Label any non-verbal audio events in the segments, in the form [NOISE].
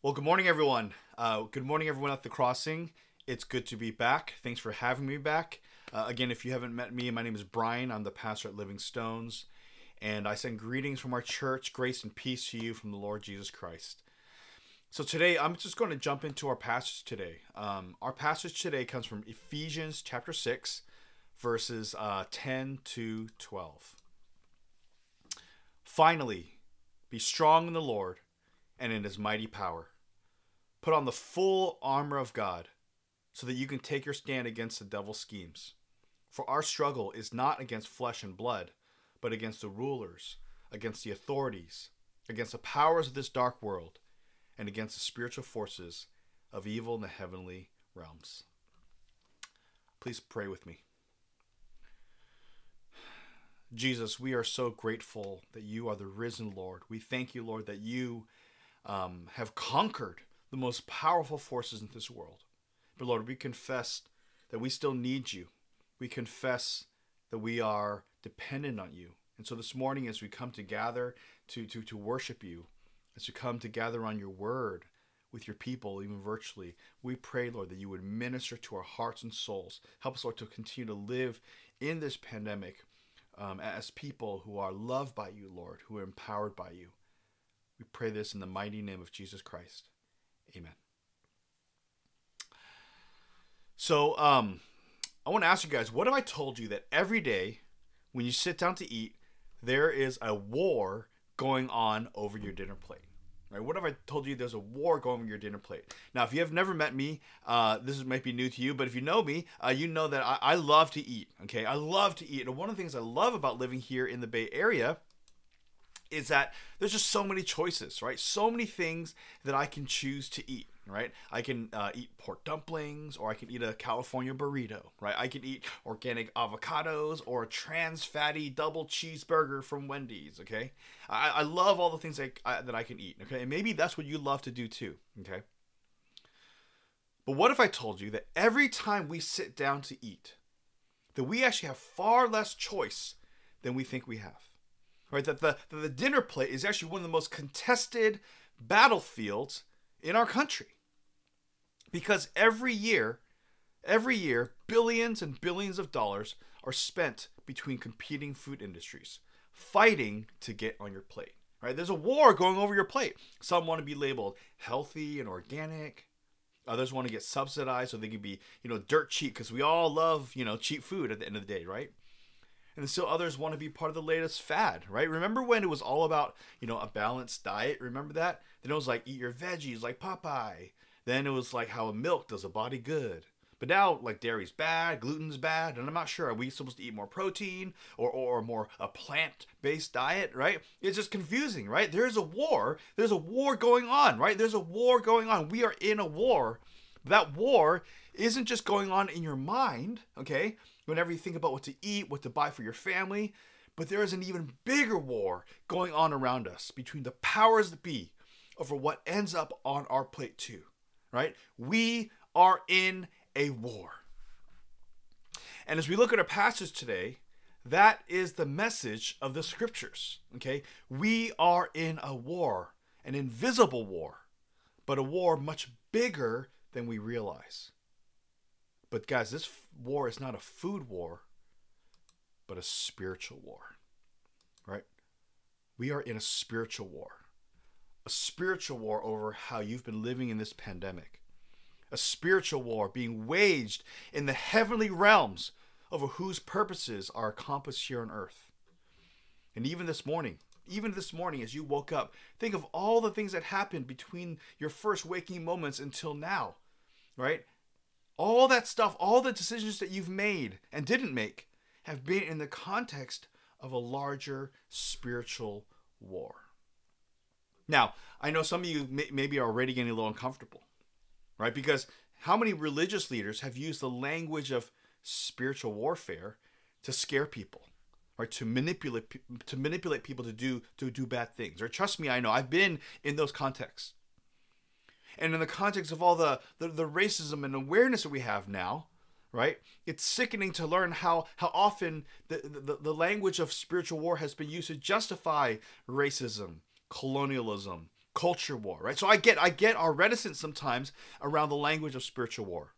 Well, good morning, everyone. Uh, good morning, everyone at the crossing. It's good to be back. Thanks for having me back. Uh, again, if you haven't met me, my name is Brian. I'm the pastor at Living Stones, and I send greetings from our church, grace and peace to you from the Lord Jesus Christ. So today, I'm just going to jump into our passage today. Um, our passage today comes from Ephesians chapter six, verses uh, 10 to 12. Finally, be strong in the Lord and in his mighty power. Put on the full armor of God so that you can take your stand against the devil's schemes. For our struggle is not against flesh and blood, but against the rulers, against the authorities, against the powers of this dark world, and against the spiritual forces of evil in the heavenly realms. Please pray with me. Jesus, we are so grateful that you are the risen Lord. We thank you, Lord, that you um, have conquered the most powerful forces in this world. But Lord, we confess that we still need you. We confess that we are dependent on you. And so this morning, as we come to gather to, to, to worship you, as we come to gather on your word with your people, even virtually, we pray, Lord, that you would minister to our hearts and souls. Help us, Lord, to continue to live in this pandemic um, as people who are loved by you, Lord, who are empowered by you. We pray this in the mighty name of Jesus Christ. Amen. So, um, I want to ask you guys, what have I told you that every day when you sit down to eat, there is a war going on over your dinner plate? Right? What have I told you there's a war going over your dinner plate? Now, if you have never met me, uh, this might be new to you, but if you know me, uh, you know that I, I love to eat. Okay, I love to eat, and one of the things I love about living here in the Bay Area is that there's just so many choices, right? So many things that I can choose to eat, right? I can uh, eat pork dumplings, or I can eat a California burrito, right? I can eat organic avocados or a trans fatty double cheeseburger from Wendy's, okay? I, I love all the things I, I, that I can eat, okay? And maybe that's what you love to do too, okay? But what if I told you that every time we sit down to eat, that we actually have far less choice than we think we have? Right? That the, that the dinner plate is actually one of the most contested battlefields in our country. Because every year, every year, billions and billions of dollars are spent between competing food industries fighting to get on your plate. Right? There's a war going over your plate. Some want to be labeled healthy and organic. Others want to get subsidized so they can be, you know, dirt cheap because we all love, you know, cheap food at the end of the day, right? And still others want to be part of the latest fad, right? Remember when it was all about, you know, a balanced diet? Remember that? Then it was like eat your veggies like Popeye. Then it was like how a milk does a body good. But now, like dairy's bad, gluten's bad, and I'm not sure. Are we supposed to eat more protein or, or more a plant-based diet, right? It's just confusing, right? There's a war. There's a war going on, right? There's a war going on. We are in a war. That war isn't just going on in your mind, okay? Whenever you think about what to eat, what to buy for your family. But there is an even bigger war going on around us between the powers that be over what ends up on our plate, too. Right? We are in a war. And as we look at our passage today, that is the message of the scriptures. Okay? We are in a war, an invisible war, but a war much bigger than we realize. But guys, this war is not a food war, but a spiritual war. Right? We are in a spiritual war. A spiritual war over how you've been living in this pandemic. A spiritual war being waged in the heavenly realms over whose purposes are accomplished here on earth. And even this morning, even this morning as you woke up, think of all the things that happened between your first waking moments until now, right? All that stuff, all the decisions that you've made and didn't make have been in the context of a larger spiritual war. Now, I know some of you may, maybe are already getting a little uncomfortable, right? Because how many religious leaders have used the language of spiritual warfare to scare people? Right, to manipulate to manipulate people to do to do bad things. Or trust me, I know I've been in those contexts and in the context of all the, the, the racism and awareness that we have now, right? It's sickening to learn how how often the, the, the language of spiritual war has been used to justify racism, colonialism, culture war, right? So I get I get our reticence sometimes around the language of spiritual war.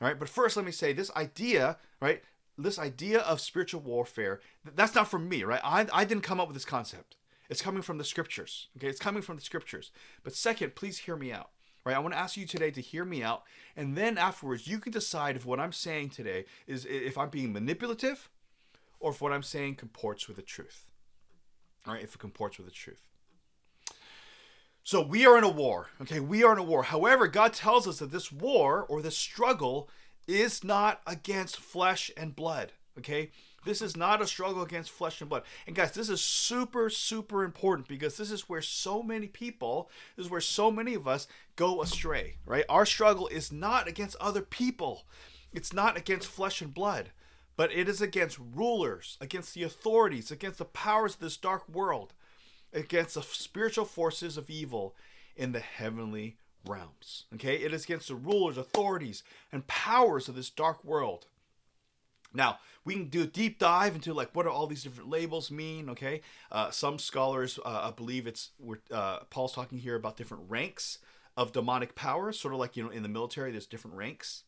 All right, but first let me say this idea, right? This idea of spiritual warfare, that's not from me, right? I, I didn't come up with this concept. It's coming from the scriptures. Okay, it's coming from the scriptures. But second, please hear me out. Right? I want to ask you today to hear me out, and then afterwards you can decide if what I'm saying today is if I'm being manipulative or if what I'm saying comports with the truth. All right, if it comports with the truth. So we are in a war. Okay, we are in a war. However, God tells us that this war or this struggle is not against flesh and blood. Okay, this is not a struggle against flesh and blood. And guys, this is super, super important because this is where so many people, this is where so many of us go astray, right? Our struggle is not against other people, it's not against flesh and blood, but it is against rulers, against the authorities, against the powers of this dark world, against the spiritual forces of evil in the heavenly realms. Okay? It is against the rulers, authorities, and powers of this dark world. Now, we can do a deep dive into like what do all these different labels mean. Okay, uh, some scholars uh, believe it's uh, Paul's talking here about different ranks of demonic powers, sort of like you know in the military, there's different ranks.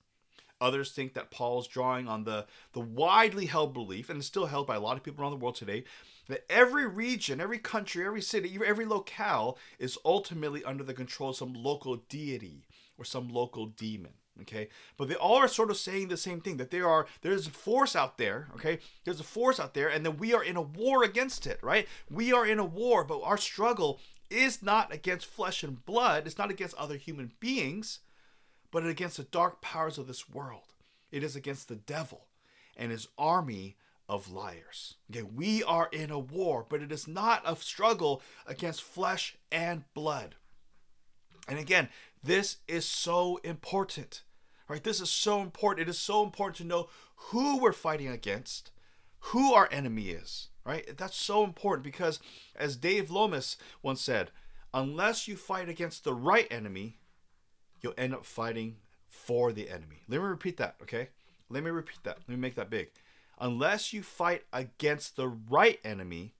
Others think that Paul's drawing on the the widely held belief, and it's still held by a lot of people around the world today, that every region, every country, every city, every locale is ultimately under the control of some local deity or some local demon okay? But they all are sort of saying the same thing that there are there's a force out there okay? There's a force out there and then we are in a war against it right? We are in a war but our struggle is not against flesh and blood it's not against other human beings but against the dark powers of this world. It is against the devil and his army of liars okay? We are in a war but it is not a struggle against flesh and blood. And again this is so important. Right? This is so important. It is so important to know who we're fighting against, who our enemy is. Right? That's so important because as Dave Lomas once said, unless you fight against the right enemy, you'll end up fighting for the enemy. Let me repeat that, okay? Let me repeat that. Let me make that big. Unless you fight against the right enemy,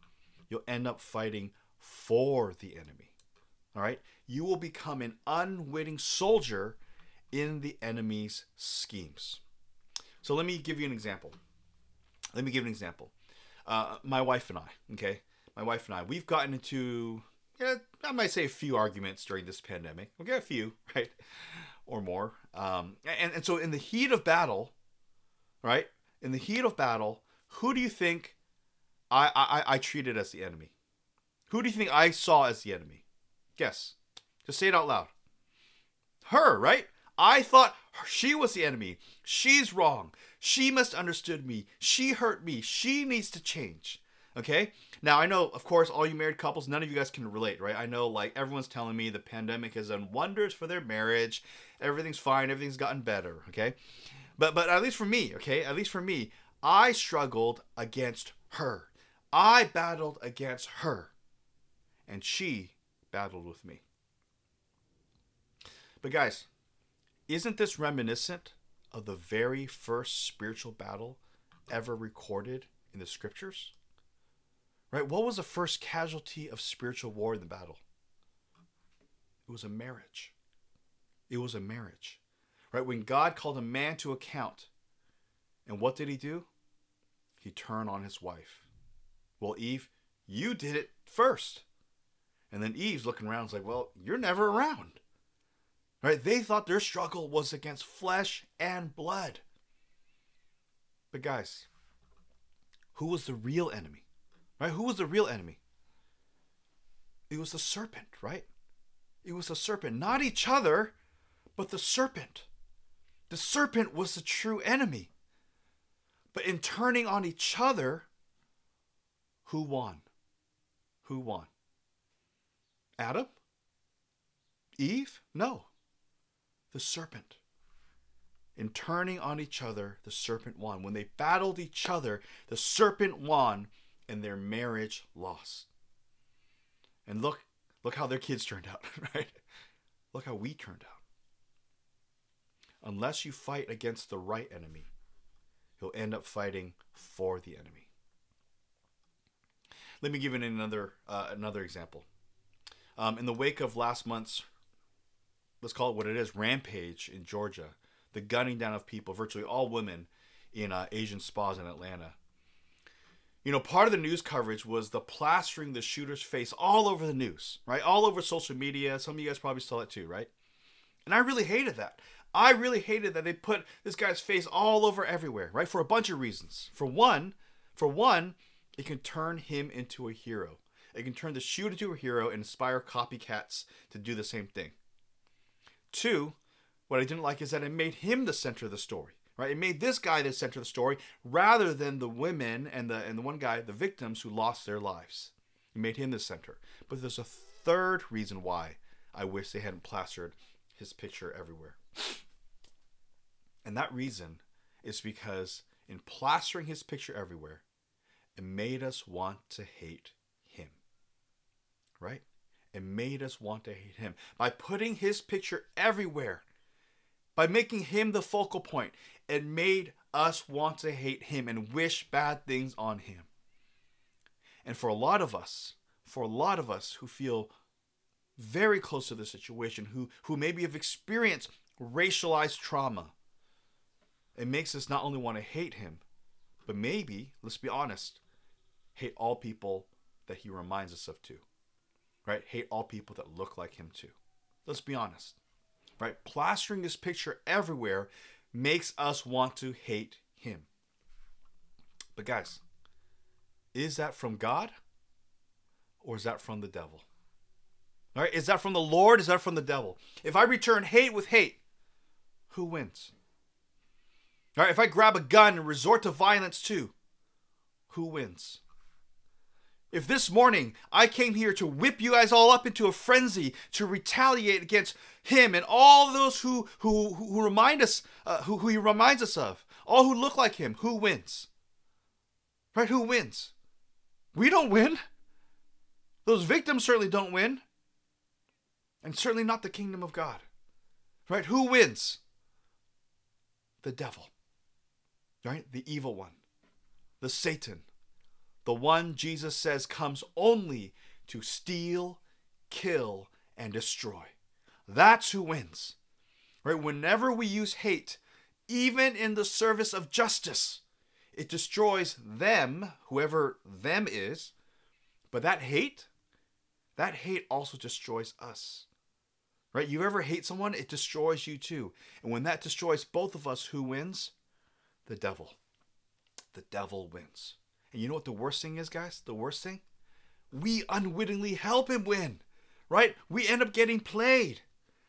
you'll end up fighting for the enemy. All right? you will become an unwitting soldier in the enemy's schemes. So let me give you an example. Let me give an example. Uh, my wife and I, okay, my wife and I, we've gotten into, yeah, I might say a few arguments during this pandemic. We Okay, a few, [LAUGHS] right, or more. Um, and and so in the heat of battle, right, in the heat of battle, who do you think I I, I treated as the enemy? Who do you think I saw as the enemy? Guess. Just say it out loud. Her, right? I thought she was the enemy. She's wrong. She must understood me. She hurt me. She needs to change. Okay? Now I know, of course, all you married couples, none of you guys can relate, right? I know like everyone's telling me the pandemic has done wonders for their marriage. Everything's fine, everything's gotten better, okay? But but at least for me, okay? At least for me, I struggled against her. I battled against her. And she battled with me. But guys, isn't this reminiscent of the very first spiritual battle ever recorded in the scriptures? Right? What was the first casualty of spiritual war in the battle? It was a marriage. It was a marriage. Right? When God called a man to account, and what did he do? He turned on his wife. Well, Eve, you did it first. And then Eve's looking around, and like, well, you're never around. Right? They thought their struggle was against flesh and blood. But guys, who was the real enemy? Right? Who was the real enemy? It was the serpent, right? It was the serpent, not each other, but the serpent. The serpent was the true enemy. But in turning on each other, who won? Who won? Adam? Eve? No the serpent. In turning on each other, the serpent won. When they battled each other, the serpent won and their marriage lost. And look, look how their kids turned out, [LAUGHS] right? Look how we turned out. Unless you fight against the right enemy, you'll end up fighting for the enemy. Let me give you another uh, another example. Um, in the wake of last month's, let's call it what it is, rampage in Georgia, the gunning down of people, virtually all women, in uh, Asian spas in Atlanta. You know, part of the news coverage was the plastering the shooter's face all over the news, right? All over social media. Some of you guys probably saw it too, right? And I really hated that. I really hated that they put this guy's face all over everywhere, right? For a bunch of reasons. For one, for one, it can turn him into a hero. It can turn the shooter into a hero and inspire copycats to do the same thing. Two, what I didn't like is that it made him the center of the story right? It made this guy the center of the story rather than the women and the and the one guy, the victims who lost their lives. It made him the center. But there's a third reason why I wish they hadn't plastered his picture everywhere. And that reason is because in plastering his picture everywhere, it made us want to hate. Right? It made us want to hate him. By putting his picture everywhere, by making him the focal point, it made us want to hate him and wish bad things on him. And for a lot of us, for a lot of us who feel very close to the situation, who, who maybe have experienced racialized trauma, it makes us not only want to hate him, but maybe, let's be honest, hate all people that he reminds us of too. Right? Hate all people that look like him too. Let's be honest right? Plastering his picture everywhere makes us want to hate him. But guys, is that from God or is that from the devil? All right, is that from the Lord? Is that from the devil? If I return hate with hate, who wins? All right, if I grab a gun and resort to violence too, who wins? If this morning I came here to whip you guys all up into a frenzy to retaliate against him and all those who who who remind us uh, who, who he reminds us of, all who look like him, who wins? Right? Who wins? We don't win. Those victims certainly don't win. And certainly not the kingdom of God. Right? Who wins? The devil. Right? The evil one. The Satan the one Jesus says comes only to steal, kill, and destroy. That's who wins. Right? Whenever we use hate, even in the service of justice, it destroys them, whoever them is. But that hate, that hate also destroys us. Right? You ever hate someone, it destroys you too. And when that destroys both of us, who wins? The devil. The devil wins. And you know what the worst thing is, guys? The worst thing? We unwittingly help him win, right? We end up getting played,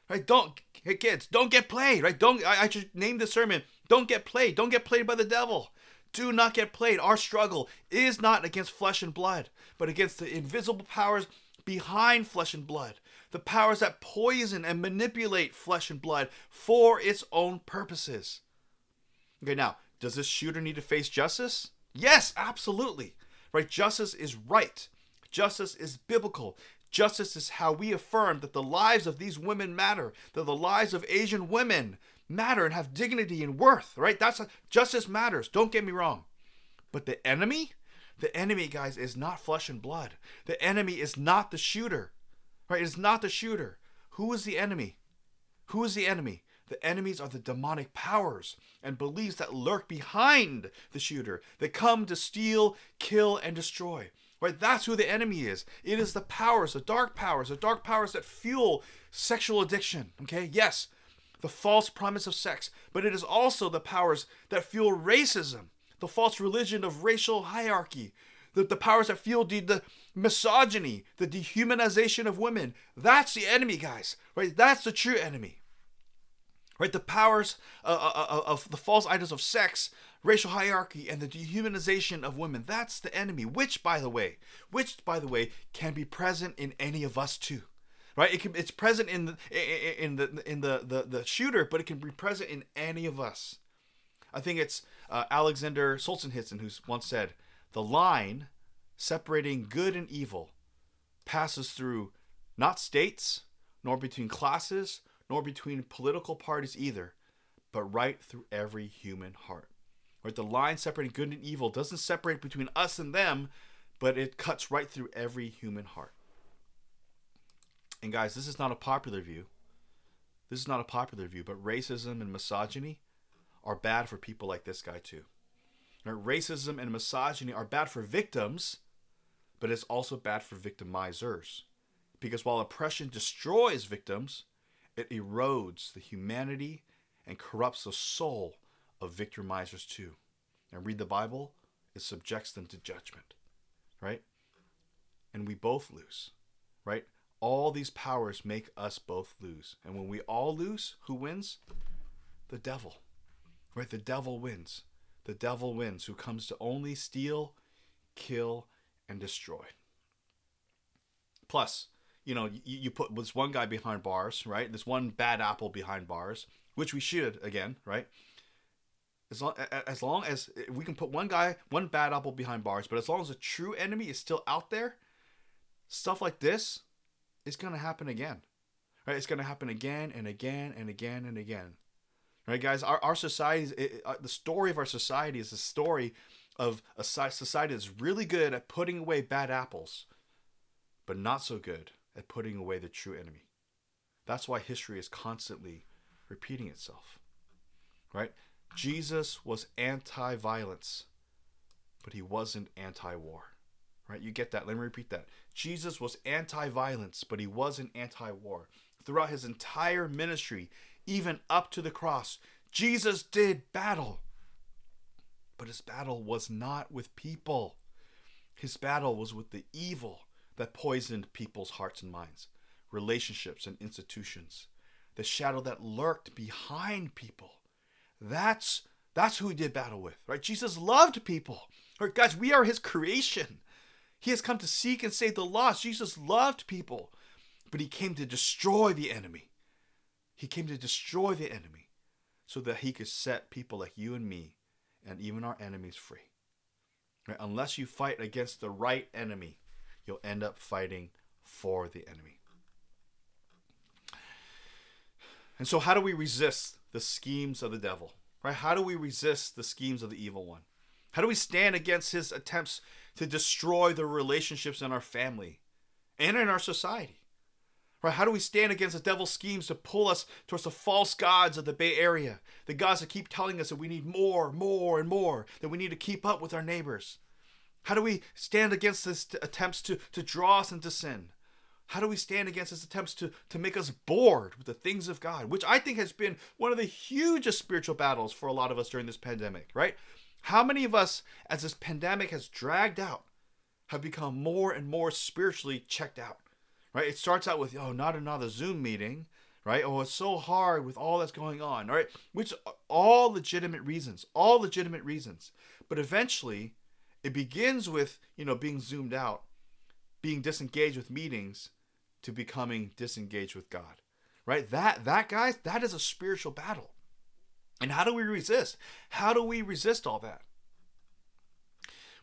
right? Don't, hey kids, don't get played, right? Don't, I, I should name the sermon, don't get played. Don't get played by the devil. Do not get played. Our struggle is not against flesh and blood, but against the invisible powers behind flesh and blood, the powers that poison and manipulate flesh and blood for its own purposes. Okay, now, does this shooter need to face justice? Yes, absolutely. Right? Justice is right. Justice is biblical. Justice is how we affirm that the lives of these women matter, that the lives of Asian women matter and have dignity and worth, right? That's a, justice matters. Don't get me wrong. But the enemy, the enemy, guys, is not flesh and blood. The enemy is not the shooter, right? It's not the shooter. Who is the enemy? Who is the enemy? The enemies are the demonic powers and beliefs that lurk behind the shooter, that come to steal, kill, and destroy. Right? That's who the enemy is. It is the powers, the dark powers, the dark powers that fuel sexual addiction. Okay? Yes, the false promise of sex, but it is also the powers that fuel racism, the false religion of racial hierarchy, the, the powers that fuel the misogyny, the dehumanization of women. That's the enemy, guys. Right? That's the true enemy right? The powers uh, uh, uh, of the false idols of sex, racial hierarchy, and the dehumanization of women. That's the enemy, which, by the way, which, by the way, can be present in any of us too. Right, it can, it's present in the in the in the, the the shooter, but it can be present in any of us. I think it's uh, Alexander Solzhenitsyn who once said, "The line separating good and evil passes through not states, nor between classes, nor between political parties either, but right through every human heart. Right? The line separating good and evil doesn't separate between us and them, but it cuts right through every human heart. And guys, this is not a popular view. This is not a popular view, but racism and misogyny are bad for people like this guy too. Racism and misogyny are bad for victims, but it's also bad for victimizers. Because while oppression destroys victims, it erodes the humanity and corrupts the soul of victimizers too. And read the Bible, it subjects them to judgment. Right? And we both lose. Right? All these powers make us both lose. And when we all lose, who wins? The devil. Right? The devil wins. The devil wins, who comes to only steal, kill, and destroy. Plus, you know, you, you put this one guy behind bars, right? This one bad apple behind bars, which we should again, right? As long, as long as we can put one guy, one bad apple behind bars, but as long as a true enemy is still out there, stuff like this is to happen again. Right? It's to happen again and again and again and again. Right, guys? Our, our society, uh, the story of our society is the story of a society that's really good at putting away bad apples, but not so good at putting away the true enemy. That's why history is constantly repeating itself. Right? Jesus was anti violence, but he wasn't anti war. Right? You get that? Let me repeat that. Jesus was anti violence, but he wasn't anti war. Throughout his entire ministry, even up to the cross, Jesus did battle. But his battle was not with people, his battle was with the evil that poisoned people's hearts and minds, relationships and institutions, the shadow that lurked behind people. That's that's who he did battle with, right? Jesus loved people. Right, guys, we are his creation. He has come to seek and save the lost. Jesus loved people, but he came to destroy the enemy. He came to destroy the enemy so that he could set people like you and me and even our enemies free. Right? Unless you fight against the right enemy, you'll end up fighting for the enemy. And so, how do we resist the schemes of the devil? Right? How do we resist the schemes of the evil one? How do we stand against his attempts to destroy the relationships in our family and in our society. Right? How do we stand against the devil's schemes to pull us towards the false gods of the Bay Area? The gods that keep telling us that we need more, more, and more, that we need to keep up with our neighbors. How do we stand against his attempts to, to draw us into sin? How do we stand against his attempts to, to make us bored with the things of God, which I think has been one of the hugest spiritual battles for a lot of us during this pandemic, right? How many of us, as this pandemic has dragged out, have become more and more spiritually checked out? Right? It starts out with, oh, not another Zoom meeting, right? Oh, it's so hard with all that's going on, right? Which all legitimate reasons, all legitimate reasons. But eventually, it begins with, you know, being zoomed out, being disengaged with meetings to becoming disengaged with God. Right? That that guys, that is a spiritual battle. And how do we resist? How do we resist all that?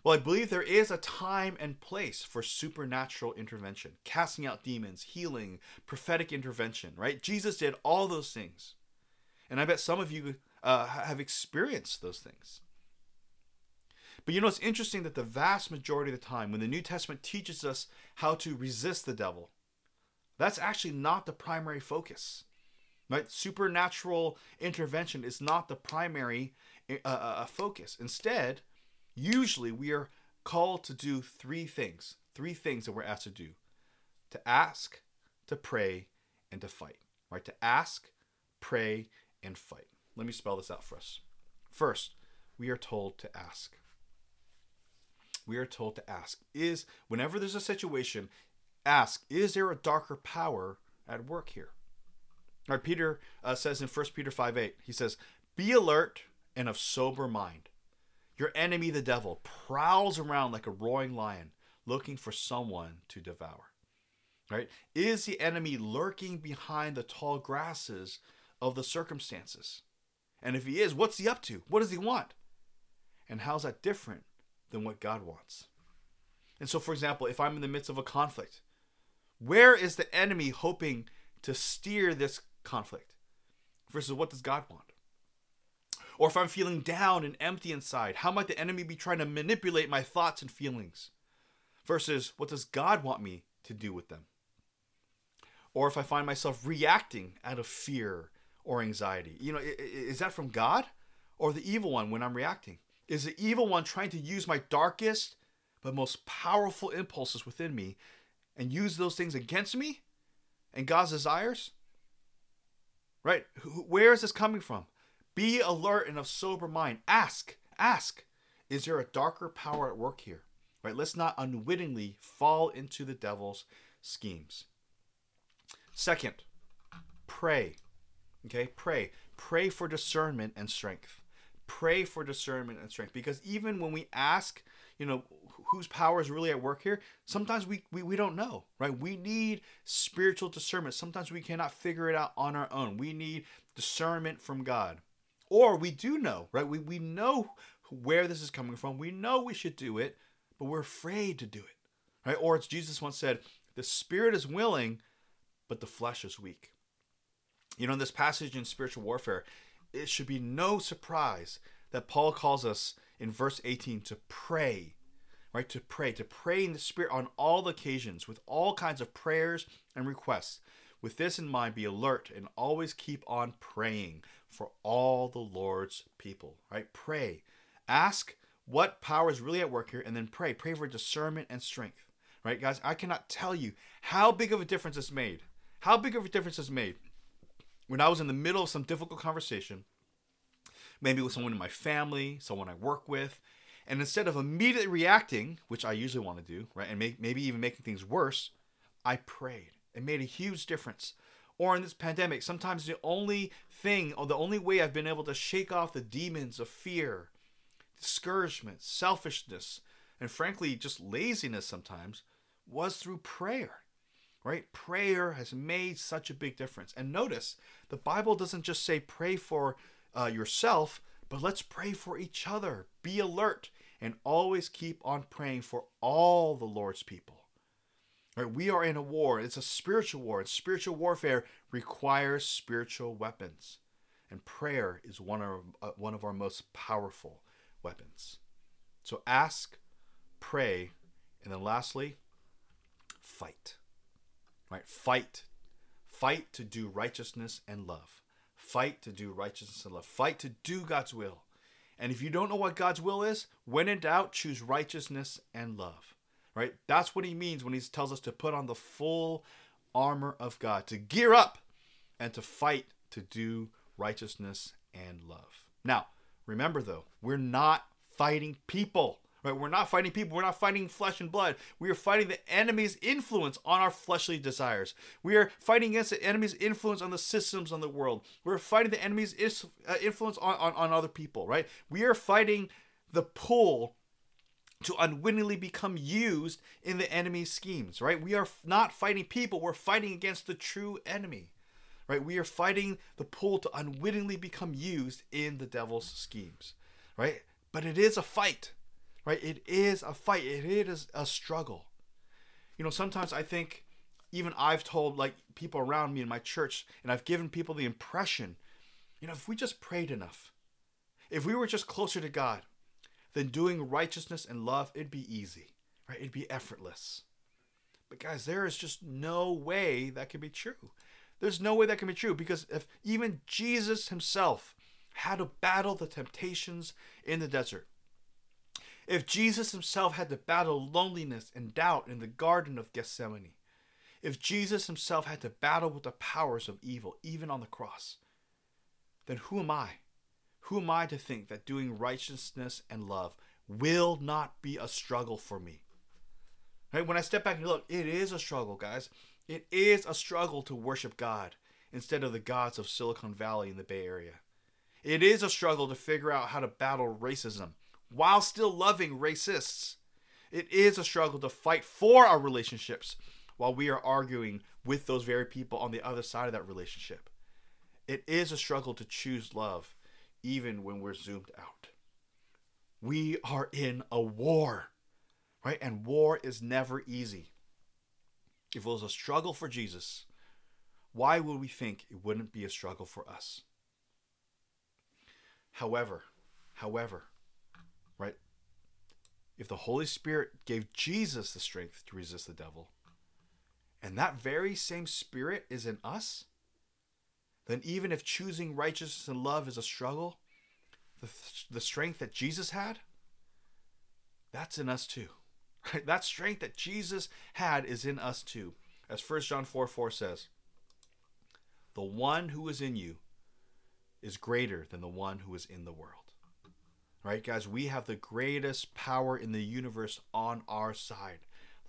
Well, I believe there is a time and place for supernatural intervention, casting out demons, healing, prophetic intervention, right? Jesus did all those things. And I bet some of you uh, have experienced those things. But you know, it's interesting that the vast majority of the time, when the New Testament teaches us how to resist the devil, that's actually not the primary focus. Right? Supernatural intervention is not the primary uh, uh, uh, focus. Instead, usually we are called to do three things. Three things that we're asked to do to ask, to pray, and to fight. Right? To ask, pray, and fight. Let me spell this out for us. First, we are told to ask. We are told to ask. Is whenever there's a situation, ask, is there a darker power at work here? Right, Peter uh, says in 1 Peter 5 8, he says, Be alert and of sober mind. Your enemy, the devil, prowls around like a roaring lion, looking for someone to devour. Right? Is the enemy lurking behind the tall grasses of the circumstances? And if he is, what's he up to? What does he want? And how's that different than what God wants? And so, for example, if I'm in the midst of a conflict, where is the enemy hoping to steer this conflict versus what does God want? Or if I'm feeling down and empty inside, how might the enemy be trying to manipulate my thoughts and feelings versus what does God want me to do with them? or if I find myself reacting out of fear or anxiety. You know, is that from God or the evil one when I'm reacting? Is the evil one trying to use my darkest but most powerful impulses within me and use those things against me and God's desires? Right? Where is this coming from? Be alert and of sober mind. Ask, ask, is there a darker power at work here? Right? Let's not unwittingly fall into the devil's schemes. Second, pray. Okay, pray. Pray for discernment and strength. Pray for discernment and strength. Because even when we ask, you know, whose power is really at work here, sometimes we, we, we don't know, right? We need spiritual discernment. Sometimes we cannot figure it out on our own. We need discernment from God. Or we do know, right? We, we know where this is coming from. We know we should do it, but we're afraid to do it, right? Or as Jesus once said, the spirit is willing, but the flesh is weak. You know, in this passage in spiritual warfare, it should be no surprise that Paul calls us in verse 18 to pray, right? To pray, to pray in the Spirit on all occasions with all kinds of prayers and requests. With this in mind, be alert and always keep on praying for all the Lord's people, right? Pray. Ask what power is really at work here and then pray. Pray for discernment and strength, right? Guys, I cannot tell you how big of a difference it's made. How big of a difference it's made when I was in the middle of some difficult conversation, maybe with someone in my family, someone I work with, and instead of immediately reacting, which I usually want to do, right, and make, maybe even making things worse, I prayed. It made a huge difference. Or in this pandemic, sometimes the only thing, or the only way I've been able to shake off the demons of fear, discouragement, selfishness, and frankly, just laziness sometimes, was through prayer right? Prayer has made such a big difference. And notice, the Bible doesn't just say pray for uh, yourself, but let's pray for each other. Be alert and always keep on praying for all the Lord's people. Right? We are in a war. It's a spiritual war. And spiritual warfare requires spiritual weapons. And prayer is one of, uh, one of our most powerful weapons. So ask, pray, and then lastly, fight. Right? Fight. Fight to do righteousness and love. Fight to do righteousness and love. Fight to do God's will. And if you don't know what God's will is, when in doubt, choose righteousness and love. Right? That's what he means when he tells us to put on the full armor of God, to gear up and to fight to do righteousness and love. Now, remember though, we're not fighting people. Right? We're not fighting people. We're not fighting flesh and blood. We are fighting the enemy's influence on our fleshly desires. We are fighting against the enemy's influence on the systems on the world. We're fighting the enemy's uh, influence on, on, on other people, right? We are fighting the pull to unwittingly become used in the enemy's schemes, right? We are not fighting people. We're fighting against the true enemy, right? We are fighting the pull to unwittingly become used in the devil's schemes, right? But it is a fight right? It is a fight. It is a struggle. You know, sometimes I think even I've told like people around me in my church, and I've given people the impression, you know, if we just prayed enough, if we were just closer to God, then doing righteousness and love, it'd be easy, right? It'd be effortless. But guys, there is just no way that can be true. There's no way that can be true because if even Jesus himself had to battle the temptations in the desert, if Jesus himself had to battle loneliness and doubt in the Garden of Gethsemane, if Jesus himself had to battle with the powers of evil, even on the cross, then who am I? Who am I to think that doing righteousness and love will not be a struggle for me? Right? When I step back and look, it is a struggle, guys. It is a struggle to worship God instead of the gods of Silicon Valley in the Bay Area. It is a struggle to figure out how to battle racism while still loving racists. It is a struggle to fight for our relationships while we are arguing with those very people on the other side of that relationship. It is a struggle to choose love even when we're zoomed out. We are in a war, right? And war is never easy. If it was a struggle for Jesus, why would we think it wouldn't be a struggle for us? However, however, the Holy Spirit gave Jesus the strength to resist the devil, and that very same spirit is in us, then even if choosing righteousness and love is a struggle, the, the strength that Jesus had, that's in us too. Right? [LAUGHS] That strength that Jesus had is in us too. As 1 John 4 4 says, the one who is in you is greater than the one who is in the world. Right, guys, we have the greatest power in the universe on our side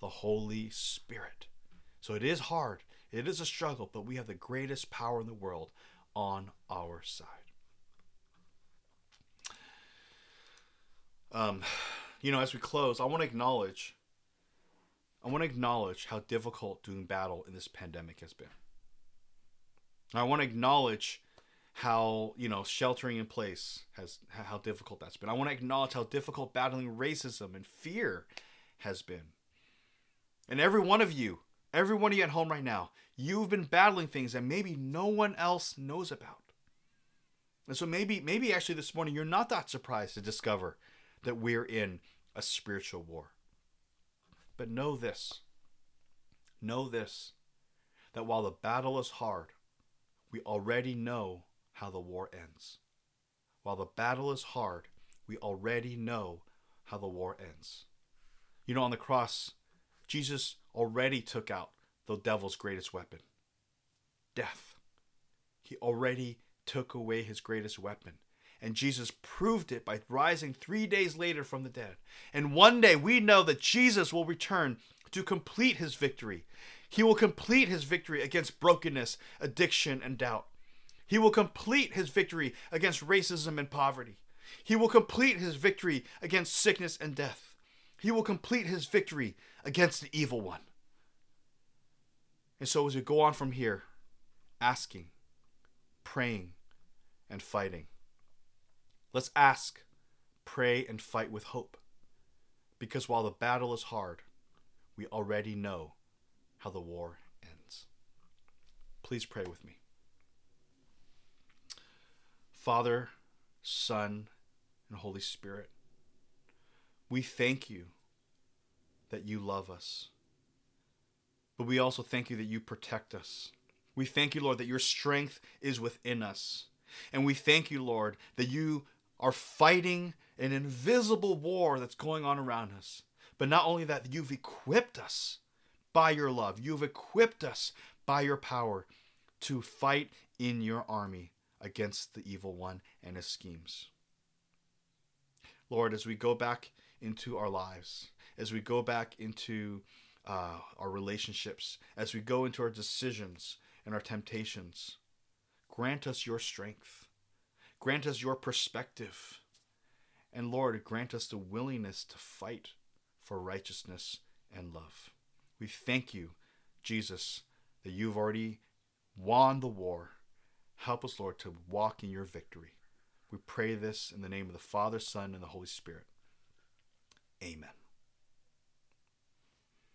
the Holy Spirit. So it is hard, it is a struggle, but we have the greatest power in the world on our side. Um, you know, as we close, I want to acknowledge I want to acknowledge how difficult doing battle in this pandemic has been. I want to acknowledge how, you know, sheltering in place has how difficult that's been. I want to acknowledge how difficult battling racism and fear has been. And every one of you, every one of you at home right now, you've been battling things that maybe no one else knows about. And so maybe maybe actually this morning you're not that surprised to discover that we're in a spiritual war. But know this. Know this that while the battle is hard, we already know how the war ends. While the battle is hard, we already know how the war ends. You know, on the cross, Jesus already took out the devil's greatest weapon death. He already took away his greatest weapon. And Jesus proved it by rising three days later from the dead. And one day we know that Jesus will return to complete his victory. He will complete his victory against brokenness, addiction, and doubt. He will complete his victory against racism and poverty. He will complete his victory against sickness and death. He will complete his victory against the evil one. And so, as we go on from here, asking, praying, and fighting, let's ask, pray, and fight with hope. Because while the battle is hard, we already know how the war ends. Please pray with me. Father, Son, and Holy Spirit, we thank you that you love us. But we also thank you that you protect us. We thank you, Lord, that your strength is within us. And we thank you, Lord, that you are fighting an invisible war that's going on around us. But not only that, you've equipped us by your love. You've equipped us by your power to fight in your army against the evil one and his schemes. Lord, as we go back into our lives, as we go back into uh, our relationships, as we go into our decisions and our temptations, grant us your strength. Grant us your perspective. And Lord, grant us the willingness to fight for righteousness and love. We thank you, Jesus, that you've already won the war. Help us, Lord, to walk in your victory. We pray this in the name of the Father, Son, and the Holy Spirit. Amen.